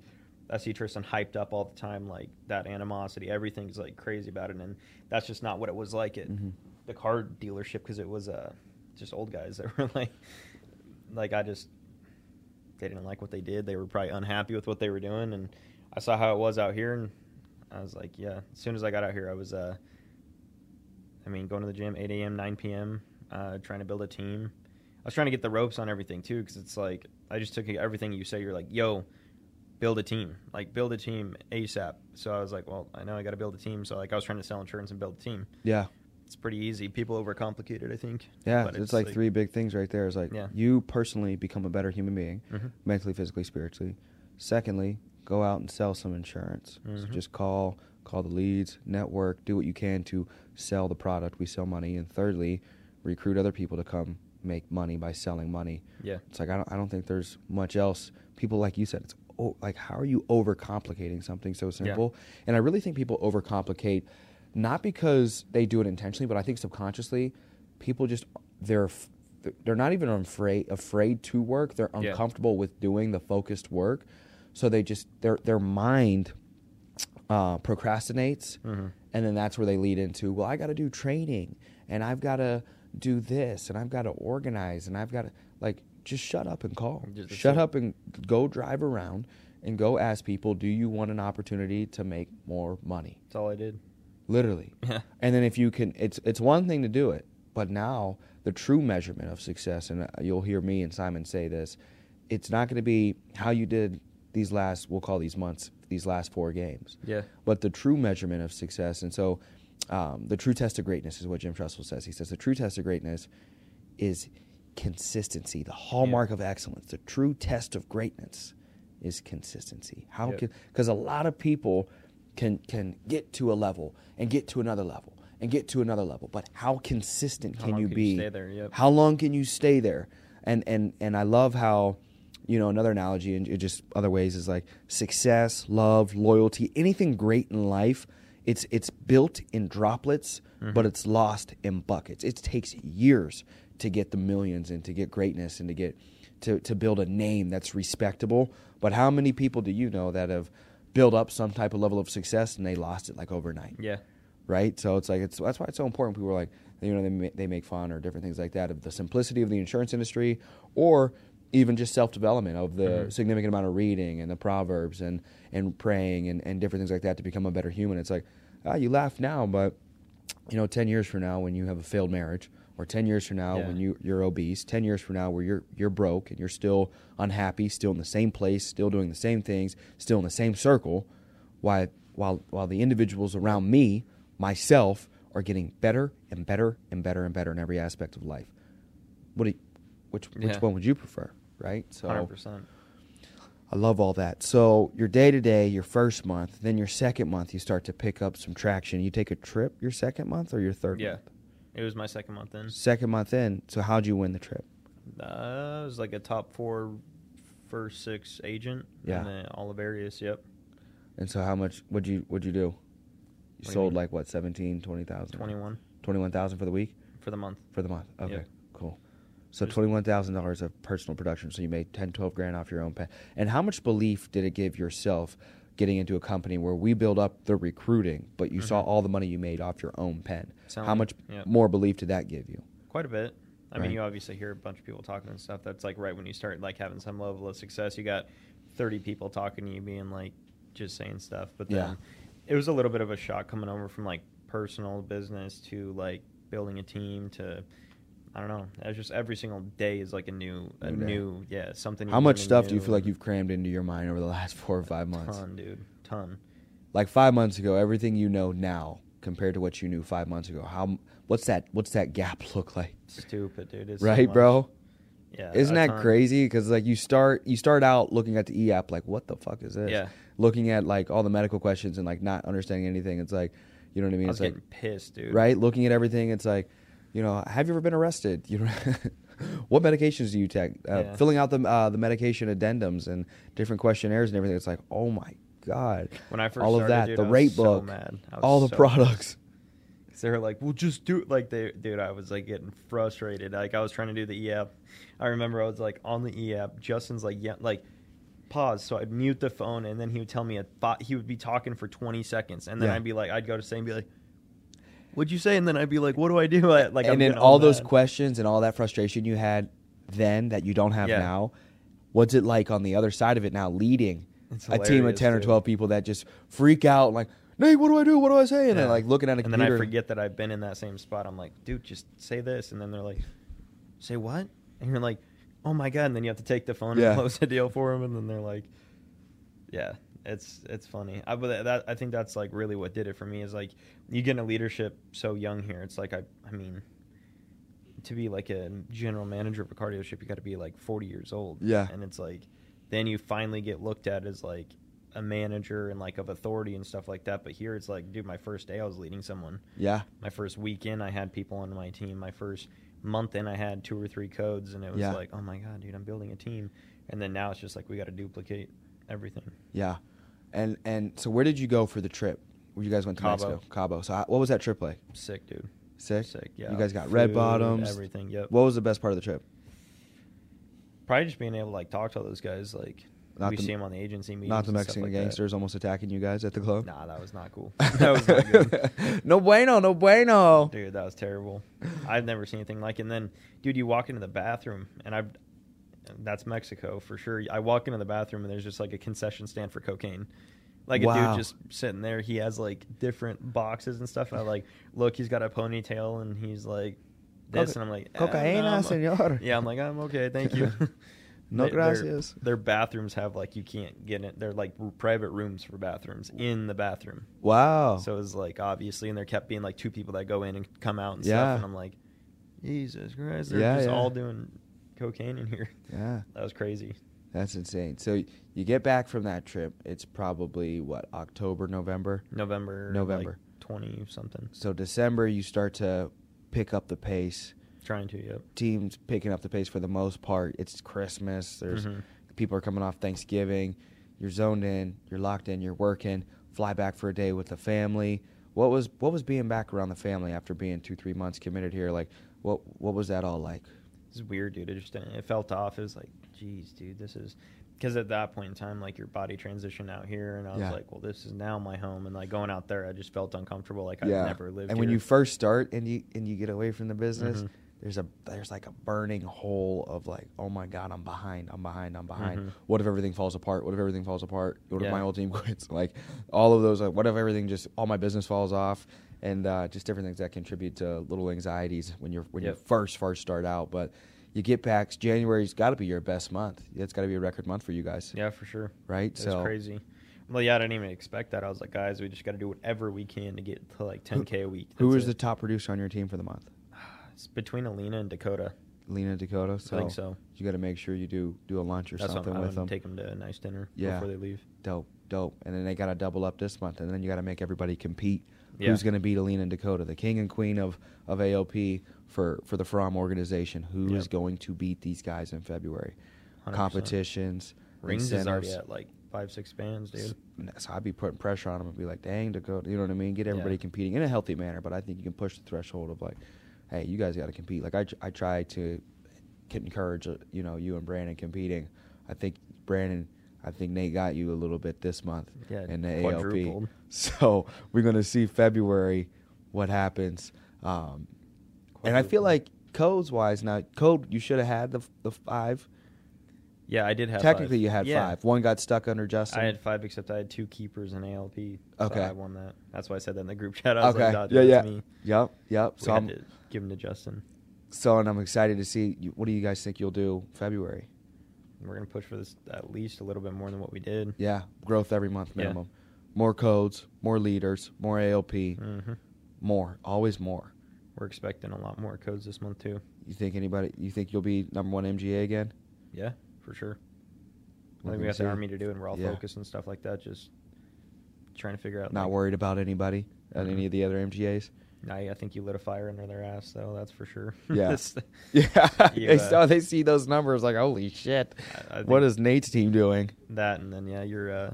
I see Tristan hyped up all the time, like that animosity. Everything's like crazy about it, and that's just not what it was like at Mhm. the car dealership because it was uh, just old guys that [laughs] were like, like I just they didn't like what they did. They were probably unhappy with what they were doing, and I saw how it was out here, and I was like, yeah. As soon as I got out here, I was uh, I mean, going to the gym 8 a.m., 9 p.m., uh, trying to build a team. I was trying to get the ropes on everything too, because it's like I just took everything you say. You're like, yo, build a team, like build a team ASAP. So I was like, well, I know I got to build a team. So like I was trying to sell insurance and build a team. Yeah. It's pretty easy. People overcomplicate it, I think. Yeah, But it's, like, three big things right there. It's like Yeah. you personally become a better human being, Mhm. mentally, physically, spiritually. Secondly, go out and sell some insurance. So Mhm. just call, call the leads, network, do what you can to sell the product. We sell money. And thirdly, recruit other people to come make money by selling money. Yeah. It's like I don't, I don't think there's much else. People like you said, it's oh, like how are you overcomplicating something so simple? And I really think people overcomplicate, not because they do it intentionally, but I think subconsciously, people just they're they're not even afraid afraid to work. They're Yeah. uncomfortable with doing the focused work, so they just their their mind uh, procrastinates, Mhm. and then that's where they lead into well, I got to do training, and I've got to do this, and I've got to organize, and I've got to like just shut up and call, Just- shut up and go drive around and go ask people, do you want an opportunity to make more money? That's all I did. Literally. [laughs] And then if you can, it's it's one thing to do it, but now the true measurement of success, and uh, you'll hear me and Simon say this, it's not going to be how you did these last, we'll call these months, these last four games, Yeah. but the true measurement of success. And so, um, the true test of greatness is what Jim Tressel says. He says the true test of greatness is consistency, the hallmark of excellence. The true test of greatness is consistency. How Yep. can because a lot of people can can get to a level and get to another level and get to another level, but how consistent How can long you can be? you stay there? Yep. How long can you stay there? And and and I love how you know another analogy and just other ways is like success, love, loyalty, anything great in life. It's it's built in droplets, Mm-hmm. but it's lost in buckets. It takes years to get the millions and to get greatness and to get to to build a name that's respectable. But how many people do you know that have built up some type of level of success and they lost it like overnight? Yeah. right? So it's like it's that's why it's so important. People are like, you know, they they make fun or different things like that of the simplicity of the insurance industry, or even just self development of the Mm-hmm. significant amount of reading and the proverbs and and praying and and different things like that to become a better human. It's like, ah, you laugh now, but you know, ten years from now when you have a failed marriage. Or ten years from now, Yeah. when you you're obese, ten years from now where you're you're broke and you're still unhappy, still in the same place, still doing the same things, still in the same circle, while while while the individuals around me, myself, are getting better and better and better and better in every aspect of life. What do you, which which Yeah. one would you prefer? Right. So Hundred percent. I love all that. So your day to day, your first month, then your second month, you start to pick up some traction. You take a trip your second month or your third Yeah. month? It was my second month in. Second month in. So how'd you win the trip? Uh, I was like a top four, first six agent. Yeah. And then all. Yep. And so how much would you would you do? You you sold mean? like what, 17, 20,000? 21 21,000 for the week? for the month. For the month. Okay. Yeah. Cool. So twenty one thousand dollars of personal production. So you made 10, 12 grand off your own pen. And how much belief did it give yourself getting into a company where we build up the recruiting, but you saw Mhm. all the money you made off your own pen? Sound how much yeah. more belief did that give you? Quite a bit. I Right. mean, you obviously hear a bunch of people talking and stuff. That's like right when you start like having some level of success. You got thirty people talking to you, being like just saying stuff. But then Yeah. it was a little bit of a shock coming over from like personal business to like building a team to. I don't know. It's just every single day is like a new, a New new, yeah, something. How much stuff do you feel like you've crammed into your mind over the last [laughs] four or five months? Ton, dude, ton. Like five months ago, everything you know now compared to what you knew five months ago. How what's that? What's that gap [laughs] look like? Stupid, dude. It's right, much. bro? Yeah. Isn't that ton. crazy? Because like you start you start out looking at the e app like what the fuck is this? Yeah. Looking at like all the medical questions and like not understanding anything. It's like you know what I mean? I was it's like getting pissed, dude. right. Looking at everything, it's like you know, have you ever been arrested? [laughs] You know, what medications do you take? Uh, Yeah. Filling out the uh, the medication addendums and different questionnaires and everything. It's like oh my god, When I first all of that, dude, the rate so book, mad. All the so products. Cause they were like, "Well, just do it." Like, they, dude, I was like getting frustrated. Like, I was trying to do the e app. I remember I was like on the e app. Justin's like, yeah, like, pause. So I'd mute the phone, and then he would tell me a thought. He would be talking for twenty seconds, and then Yeah. I'd be like, I'd go to say and be like, "What'd you say?" And then I'd be like, "What do I do?" I- Like, I'm and then all those mad. questions and all that frustration you had then that you don't have Yeah. now, what's it like on the other side of it now, leading a team of ten or dude. twelve people that just freak out like, Nate, what do I do? What do I say? And Yeah. then like looking at a and then. I forget that I've been in that same spot. I'm like, dude, just say this, and then they're like, say what? And you're like, oh my god! And then you have to take the phone Yeah. and [laughs] close the deal for them, and then they're like, yeah, it's it's funny. I but that I think that's like really what did it for me is like you get into leadership so young here. It's like I I mean. To be like a general manager of a car dealership, you got to be like 40 years old. Yeah. and it's like, then you finally get looked at as like a manager and like of authority and stuff like that. But here it's like, dude, my first day I was leading someone. Yeah. My first weekend I had people on my team. My first month in I had two or three codes, and it was Yeah. like, oh my god, dude, I'm building a team. And then now it's just like we got to duplicate everything. Yeah. And and so where did you go for the trip? Where you guys went to Cabo. Mexico? Cabo. So how- what was that trip like? Sick, dude. Sick. Sick. Yeah. You guys got red bottoms. Everything. Yep. What was the best part of the trip? Probably just being able to like talk to all those guys. Like Not we the- see them on the agency meetings. Not the Mexican like that. gangsters almost attacking you guys at the club. Nah, that was not cool. [laughs] that was not good. [laughs] no bueno, no bueno. Dude, that was terrible. I've never seen anything like it. And then, dude, you walk into the bathroom, and I've that's Mexico for sure. I walk into the bathroom, and there's just like a concession stand for cocaine. Like a dude just sitting there. He has like different boxes and stuff. And I like look. He's got a ponytail, and he's like this, Coca- and I'm like eh, Cocaína, no, señor. Yeah, I'm like I'm okay, thank you. [laughs] [laughs] No They- gracias. Their bathrooms have like you can't get in. They're like private rooms for bathrooms in the bathroom. Wow. So it's like obviously, and there kept being like two people that go in and come out and Yeah. stuff, and I'm like, Jesus Christ, they're Yeah, just yeah. all doing cocaine in here. [laughs] yeah, That was crazy. that's insane. So you get back from that trip. It's probably what October, November. November, November. twenty something. So December, you start to pick up the pace. Trying to, yep. Teams picking up the pace for the most part. It's Christmas. There's Mhm. people are coming off Thanksgiving. You're zoned in. You're locked in. You're working. Fly back for a day with the family. What was what was being back around the family after being two three months committed here? Like what what was that all like? It's weird, dude. It just didn't- it felt off. It was like, geez, dude, this is because at that point in time, like your body transitioned out here, and I was Yeah. like, well, this is now my home, and like going out there, I just felt uncomfortable, like I've never lived. And when you first start and you and you get away from the business, Mhm. there's a there's like a burning hole of like, oh my god, I'm behind, I'm behind, I'm behind. Mhm. What if everything falls apart? What if everything falls apart? What if Yeah. my whole team [laughs] quits? Like all of those, like what if everything just all my business falls off? And uh, just different things that contribute to little anxieties when you're when Yep. you first first start out. But you get back. January's got to be your best month. It's got to be a record month for you guys, yeah, for sure. right? So crazy. Well, yeah, I didn't even expect that. I was like, guys, we just got to do whatever we can to get to like 10k a week. Who That's was the top producer on your team for the month? [sighs] It's between Alina and Dakota. Lena Dakota. So think so. You got to make sure you do do a lunch or That's something I'm, with them. Take them to a nice dinner Yeah. before they leave. Dope, dope. And then they got to double up this month, and then you got to make everybody compete. Yeah. Who's going to beat Alina and Dakota, the king and queen of of ALP for for the Frahm organization? Who is Yep. going to beat these guys in February? 100%. Competitions, Rings is already at like five, six bands, dude. So I'd be putting pressure on them and be like, "Dang, Dakota," you know what I mean? Get everybody Yeah. competing in a healthy manner, but I think you can push the threshold of like, "Hey, you guys got to compete." Like I, I try to encourage, uh, you know, you and Brandon competing. I think Brandon, I think Nate got you a little bit this month Yeah, in the quadrupled. ALP. So we're gonna see February what happens, um, and I feel like codes wise now, code you should have had the the five. Yeah, I did have. Technically, five. you had Yeah. five. One got stuck under Justin. I had five, except I had two keepers in ALP. So Okay. I won that. That's why I said that in the group chat. I was okay. like, yeah, yeah. me. Yep. Yep. We So had I'm, to give them to Justin. So, and I'm excited to see. What do you guys think you'll do February? We're gonna push for this at least a little bit more than what we did. Yeah, growth every month Yeah. minimum. More codes, more leaders, more ALP, hmm more, always more. We're expecting a lot more codes this month too. You think anybody? You think you'll be number one MGA again? Yeah, for sure. I think we got see. the army to do, and we're all Yeah. focused and stuff like that. Just trying to figure out. Not like, worried about anybody at Mhm. any of the other MGAs. I, I think you lit a fire under their ass, though. That's for sure. [laughs] Yeah. [laughs] Yeah, [laughs] You, they uh, saw they see those numbers like holy shit. I- I What is Nate's team doing? that, and then yeah, you're, uh,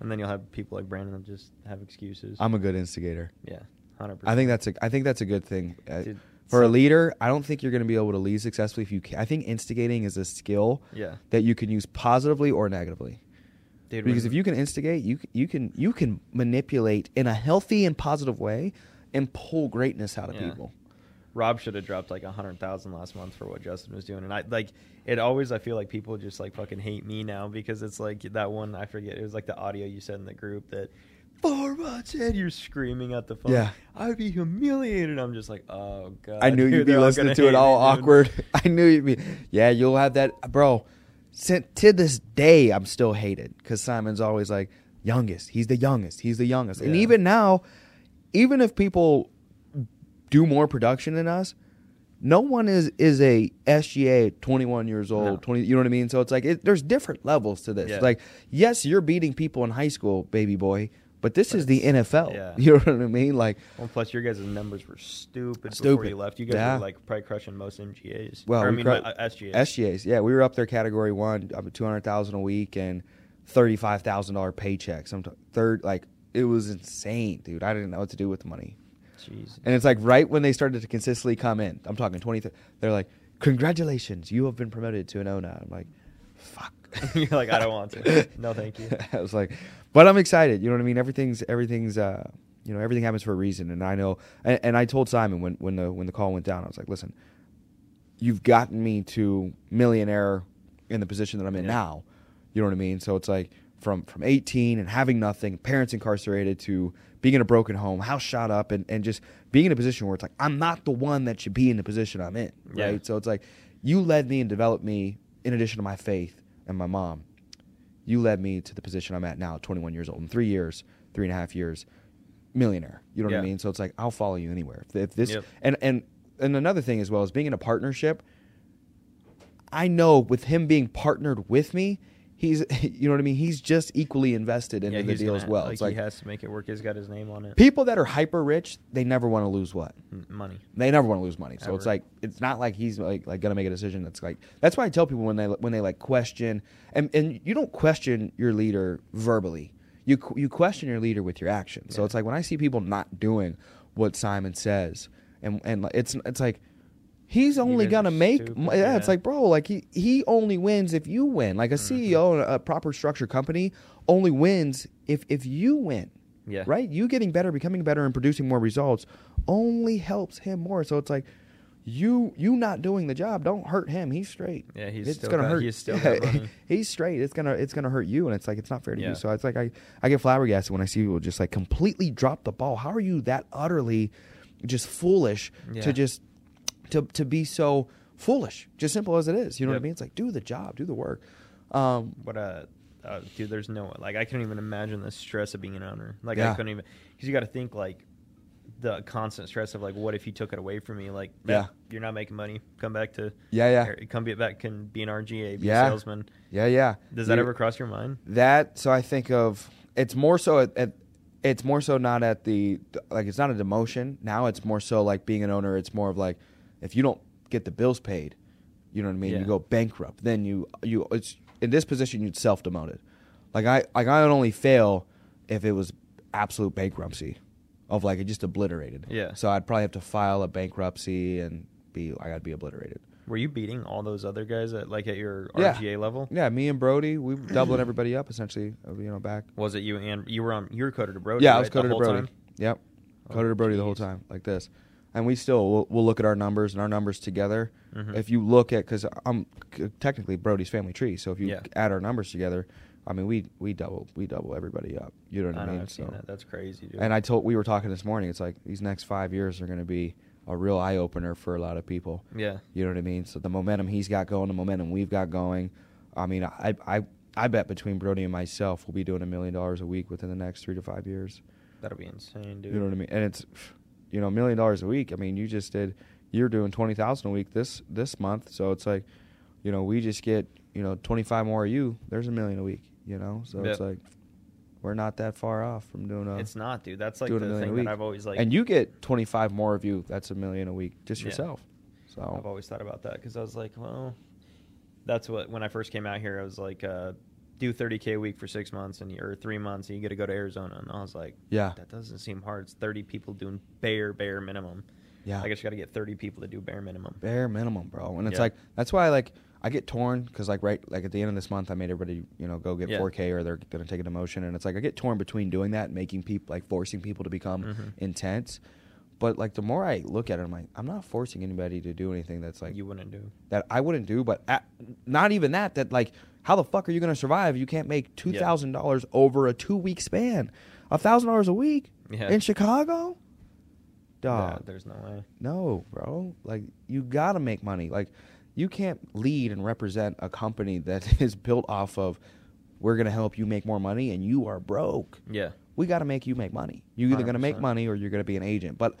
and then you'll have people like Brandon that just have excuses. I'm a good instigator. yeah, hundred percent. I think that's a I think that's a good thing. Uh, Dude, for a leader, I don't think you're going to be able to lead successfully if you. Can. I think instigating is a skill Yeah, that you can use positively or negatively. dude. because if you can instigate, you you can you can manipulate in a healthy and positive way and pull greatness out of Yeah. people. Rob should have dropped like a hundred thousand last month for what Justin was doing, and I like it. Always, I feel like people just like fucking hate me now because it's like that one. I forget. It was like the audio you said in the group that four months in, you're screaming at the phone. Yeah. I would be humiliated. I'm just like, oh god. I knew [laughs] dude, you'd be listening gonna it all me, dude." awkward. [laughs] I knew you'd be. Yeah, you'll have that, bro. To this day, I'm still hated because Simon's always like youngest. He's the youngest. He's the youngest. And even now, even if people do more production than us, no one is is a SGA 21 years old. No. 20. You know what I mean? So it's like it, there's different levels to this. Yeah. Like yes, you're beating people in high school, baby boy. But this But is the NFL. yeah. [laughs] You know what I mean? Like, Well, plus your guys' numbers were stupid, before you left. You guys Yeah. were like probably crushing most MGAs. Well, or, I mean cru- uh, SGAs. SGAs, yeah, we were up there category one, up two hundred thousand a week and thirty five thousand dollar paycheck. Some third, like it was insane, dude. I didn't know what to do with the money, Jeez. and it's like right when they started to consistently come in. I'm talking twenty. They're like, "Congratulations, you have been promoted to an ONA." I'm like, "Fuck." [laughs] You're like, "I don't want to." [laughs] No, thank you. I was like, but I'm excited. You know what I mean? Everything's everything's uh, you know everything happens for a reason, and I know. And, and I told Simon when when the when the call went down, I was like, listen, you've gotten me to millionaire in the position that I'm in Yeah. now. You know what I mean? So it's like from from 18 and having nothing, parents incarcerated to being in a broken home, house shot up, and, and just being in a position where it's like I'm not the one that should be in the position I'm in, right? Yeah. So it's like you led me and developed me in addition to my faith and my mom. You led me to the position I'm at now, 21 years old. In three years, three and a half years, millionaire. You know what I mean? So it's like I'll follow you anywhere. If, if this Yep. and and and another thing as well is being in a partnership. I know with him being partnered with me, he's [laughs] you know what I mean. He's just equally invested into yeah, the deal gonna, as well. Like, it's like he has to make it work. He's got his name on it. people that are hyper rich, they never want to lose what Money. they never want to lose money. So it's like it's not like he's like like gonna make a decision that's like that's why I tell people when they when they like question and and you don't question your leader verbally. You you question your leader with your actions. So it's like when I see people not doing what Simon says and and like, it's it's like he's only gonna make stupid, m- yeah, it's like bro like he he only wins if you win. Like a Mm-hmm. CEO in a proper structured company only wins if if you win Yeah. right? You getting better, becoming better, and producing more results only helps him more. So it's like you you not doing the job don't hurt him. He's straight. Yeah, he's it's still gonna got- hurt. he's still [laughs] money. he's straight. It's gonna it's gonna hurt you, and it's like it's not fair to Yeah. you. So it's like I I get flabbergasted when I see people just like completely drop the ball. How are you that utterly just foolish Yeah. to just to to be so foolish? Just simple as it is. You know what I mean? It's like do the job, do the work. Um, But uh, uh, dude, there's no like I couldn't even imagine the stress of being an owner. Like Yeah. I couldn't even because you got to think like the constant stress of like what if you took it away from me? Like Yeah. you're not making money. Come back to Yeah, yeah. Come be back. Can be an RGA. Be Yeah. a salesman. yeah, yeah. Does that You- ever cross your mind? that so i think of it's more so at, at it's more so not at the like it's not a demotion now it's more so like being an owner it's more of like if you don't get the bills paid you know what i mean Yeah. you go bankrupt then you you it's in this position you'd self demoted like i like i would only fail if it was absolute bankruptcy of like it just obliterated Yeah. so i'd probably have to file a bankruptcy and be i gotta be obliterated Were you beating all those other guys at like at your Yeah. RGA level? yeah me and brody we were doubling everybody up essentially uh, you know back Was it you and you were on? You were coded to Brody. Yeah, I was coded to Brody. time? Yep, Oh, coded to Brody the whole time, like this. And we still we'll, we'll look at our numbers and our numbers together. Mhm. If you look at because I'm c- technically Brody's family tree, so if you Yeah. add our numbers together, I mean we we double we double everybody up. You know what I, I know. mean? Seen So- that. That's crazy, dude. and I told we were talking this morning. It's like these next five years are going to be a real eye opener for a lot of people. yeah. You know what I mean? So the momentum he's got going, the momentum we've got going. I mean, I I I bet between Brody and myself, we'll be doing a million dollars a week within the next three to five years. That'll be insane, dude. You know what I mean? And it's, you know, a million dollars a week. I mean, you just did, you're doing twenty thousand a week this this month. So it's like, you know, we just get, you know, twenty five more of you. There's a million a week. You know, so it's like, we're not that far off from doing a. It's not, dude. That's like the thing that I've always like. and you get twenty five more of you. That's a million a week just Yeah. yourself. So I've always thought about that because I was like, well, that's what when I first came out here, I was like, uh, do 30k a week for six months and or three months, and you get to go to Arizona, and I was like, yeah, that doesn't seem hard. It's 30 people doing bare bare minimum. yeah. I guess you got to get 30 people to do bare minimum. bare minimum, bro. And it's Yeah. like that's why like I get torn because like right like at the end of this month I made everybody you know go get Yeah. 4K or they're gonna take a demotion and it's like I get torn between doing that and making people like forcing people to become Mhm. intense. But like the more I look at it, I'm like I'm not forcing anybody to do anything that's like you wouldn't do. that I wouldn't do. But at, not even that. That like how the fuck are you gonna survive? You can't make two thousand dollars over a two week span. A thousand dollars a week Yeah. in Chicago? Yeah, Dog. there's no way. No, bro. Like you gotta make money. Like you can't lead and represent a company that [laughs] is built off of we're gonna help you make more money and you are broke. Yeah. We gotta make you make money. You're either gonna make money or you're gonna be an agent. But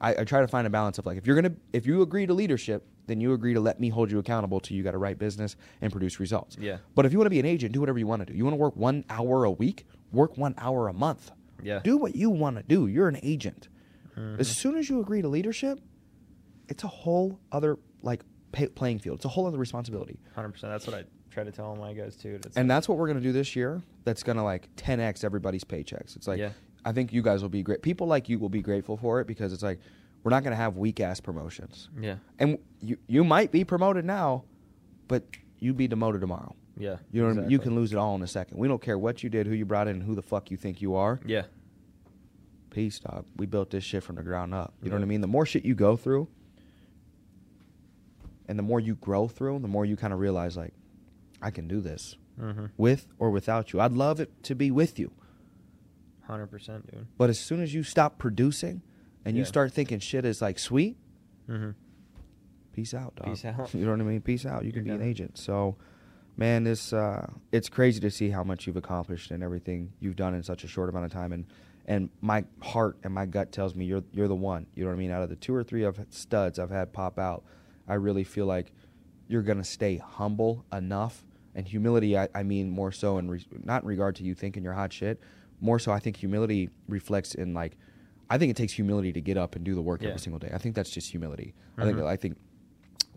I, I try to find a balance of like if you're gonna if you agree to leadership, then you agree to let me hold you accountable to you got to write business and produce results. Yeah. But if you want to be an agent, do whatever you want to do. You want to work one hour a week, work one hour a month. Yeah. Do what you want to do. You're an agent. Mhm. As soon as you agree to leadership, it's a whole other like pay, playing field. It's a whole other responsibility. Hundred percent. That's what I try to tell all my guys too. And that's what we're going to do this year. That's going to like 10x everybody's paychecks. It's like Yeah. I think you guys will be great. People like you will be grateful for it because it's like we're not going to have weak ass promotions. yeah, And you you might be promoted now, but you'd be demoted tomorrow. yeah. You know what I mean? You can lose it all in a second. We don't care what you did, who you brought in, who the fuck you think you are. Yeah, Peace, dog. We built this shit from the ground up. You know what I mean? The more shit you go through, and the more you grow through, the more you kind of realize like, I can do this mm-hmm. with or without you. I'd love it to be with you, hundred percent, dude. but as soon as you stop producing, and you start thinking shit is like sweet, Mm-hmm. peace out, dog. Peace out. [laughs] You know what I mean? Peace out. You can You're be an agent. So, man, this uh, it's crazy to see how much you've accomplished and everything you've done in such a short amount of time. And and my heart and my gut tells me you're you're the one. You know what I mean? Out of the two or three of studs I've had pop out, I really feel like you're gonna stay humble enough. And humility, I, I mean more so in re- not in regard to you thinking you're hot shit. More so, I think humility reflects in like, I think it takes humility to get up and do the work Yeah. every single day. I think that's just humility. I think Mhm. I think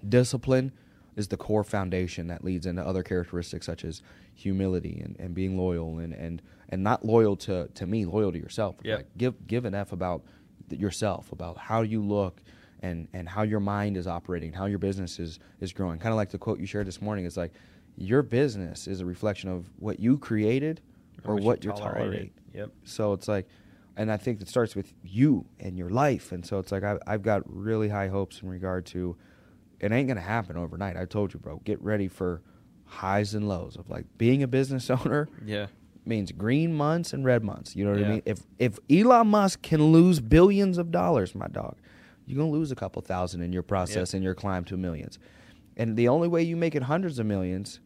discipline is the core foundation that leads into other characteristics such as humility and, and being loyal and, and, and not loyal to, to me, loyal to yourself. Yeah. Like give give an F about yourself, about how you look and, and how your mind is operating, how your business is, is growing. Kind of like the quote you shared this morning. It's like your business is a reflection of what you created or Or what you you're tolerated. tolerating. Yep. So it's like, and I think it starts with you and your life. And so it's like, I, I've got really high hopes in regard to it ain't going to happen overnight. I told you, bro, get ready for highs and lows of like being a business [laughs] owner Yeah. means green months and red months. You know what I mean? If, if Elon Musk can lose billions of dollars, my dog, you're going to lose a couple thousand in your process Yeah. and your climb to millions. And the only way you make it hundreds of millions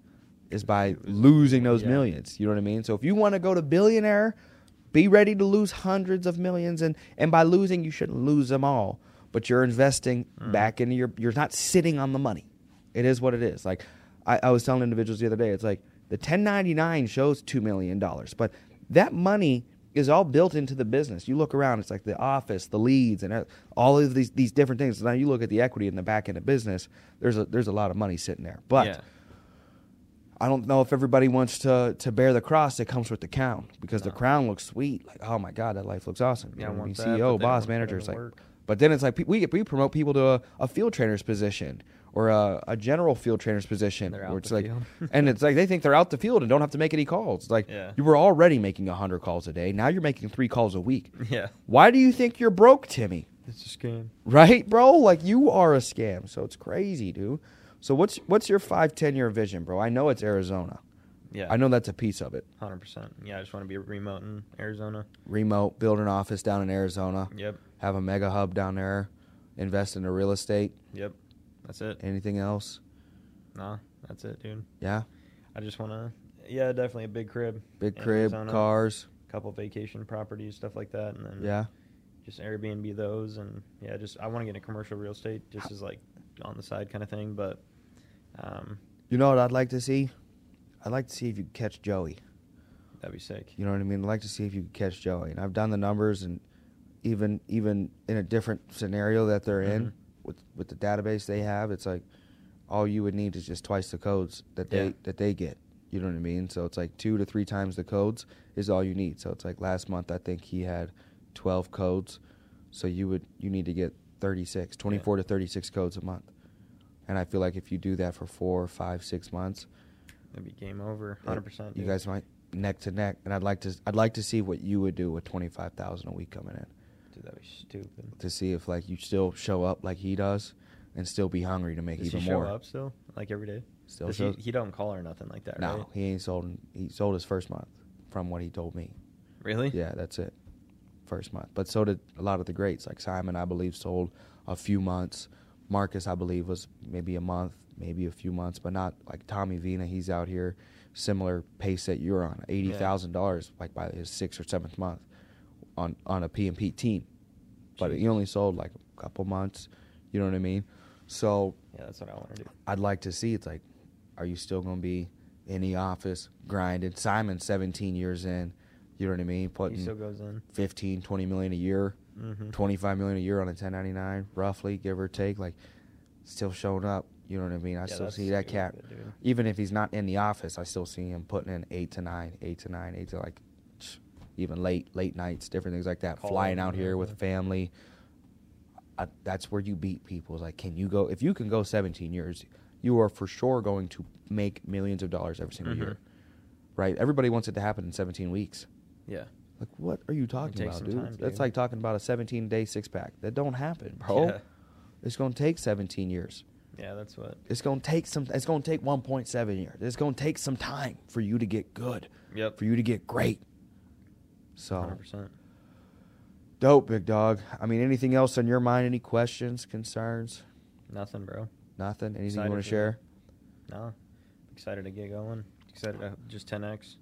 is by losing those Yeah. millions. You know what I mean? So if you want to go to billionaire, be ready to lose hundreds of millions and and by losing you shouldn't lose them all, but you're investing Mhm. back into your you're not sitting on the money. It is what it is. Like I, I was telling individuals the other day, it's like the 1099 shows two million dollars, but that money is all built into the business. You look around, it's like the office, the leads, and all of these these different things. Now you look at the equity in the back end of business. There's a there's a lot of money sitting there, but yeah. I don't know if everybody wants to to bear the cross that comes with the crown because the crown looks sweet. Like, oh my god, that life looks awesome. You Yeah, know I mean? that, CEO, boss, manager. It's like, work. but then it's like we we promote people to a, a field trainer's position or a, a general field trainer's position. They're where it's the like, field. [laughs] and it's like they think they're out the field and don't have to make any calls. It's like Yeah. you were already making hundred calls a day. Now you're making three calls a week. [laughs] Yeah. Why do you think you're broke, Timmy? It's a scam. Right, bro? Like you are a scam. So it's crazy, dude. So what's what's your five ten year vision, bro? I know it's Arizona. Yeah. I know that's a piece of it. Hundred percent. Yeah, I just want to be remote in Arizona. Remote, build an office down in Arizona, Yep. have a mega hub down there, invest into real estate. Yep. That's it. Anything else? Nah, that's it, dude. Yeah, I just want to. Yeah, definitely a big crib. big crib, Arizona, cars. couple vacation properties, stuff like that, and then Yeah, just Airbnb those, and yeah, just I want to get into commercial real estate, just as like on the side kind of thing. But um, you know what I'd like to see? I'd like to see if you could catch Joey. that'd be sick. You know what I mean? I'd like to see if you could catch Joey. And I've done the numbers, and even even in a different scenario that they're in Mhm. with with the database they have, it's like all you would need is just twice the codes that they Yeah. that they get. You know what I mean? So it's like two to three times the codes is all you need. So it's like last month I think he had twelve codes. So you would you need to get 36, 24 to thirty six codes a month. And I feel like if you do that for four, five, six months, That'd be game over. Hundred percent. you guys might neck to neck, and I'd like to I'd like to see what you would do with twenty five thousand a week coming in dude, that'd be stupid. to see if like you still show up like he does, and still be hungry to make Does even he show more. up still, like every day? Still Does shows. he, he don't call or nothing like that, no, right? he ain't sold. He sold his first month, from what he told me. Really? Yeah, that's it. First month. But so did a lot of the greats. Like Simon, I believe, sold a few months. Marcus, I believe, was maybe a month, maybe a few months, but not like Tommy Vina. He's out here, similar pace that you're on, eighty thousand dollars, like by his sixth or seventh month, on on a PMP team. But Jeez. he only sold like a couple months. You know what I mean? So Yeah, that's what I want to do. I'd like to see. It's like, are you still going to be in the office grinding? Simon, 17 years in. You know what I mean? He Putting still goes in. 15, 20 million a year, Mm-hmm. 25 million a year on a 1099, roughly, give or take. Like, still showing up. You know what I mean? I still see that cat. Even if he's not in the office, I still see him putting in eight to nine, eight to nine, eight to like, even late, late nights, different things like that. Call Flying out here with family. I, that's where you beat people. It's like, can you go? If you can go 17 years, you are for sure going to make millions of dollars every single Mhm. year, right? Everybody wants it to happen in 17 weeks. Yeah. Like, what are you talking about, dude? time, That's dude. like talking about a 17 day six pack. That don't happen, bro. Yeah. It's going to take 17 years. Yeah, that's what. It's going to take some. It's going to take 1.7 years. It's going to take some time for you to get good, Yep. for you to get great. So 100%. dope, big dog. I mean, anything else on your mind? Any questions, concerns? Nothing, bro. Nothing. Anything Excited you want to share? No. Excited to get going. Excited to just 10x.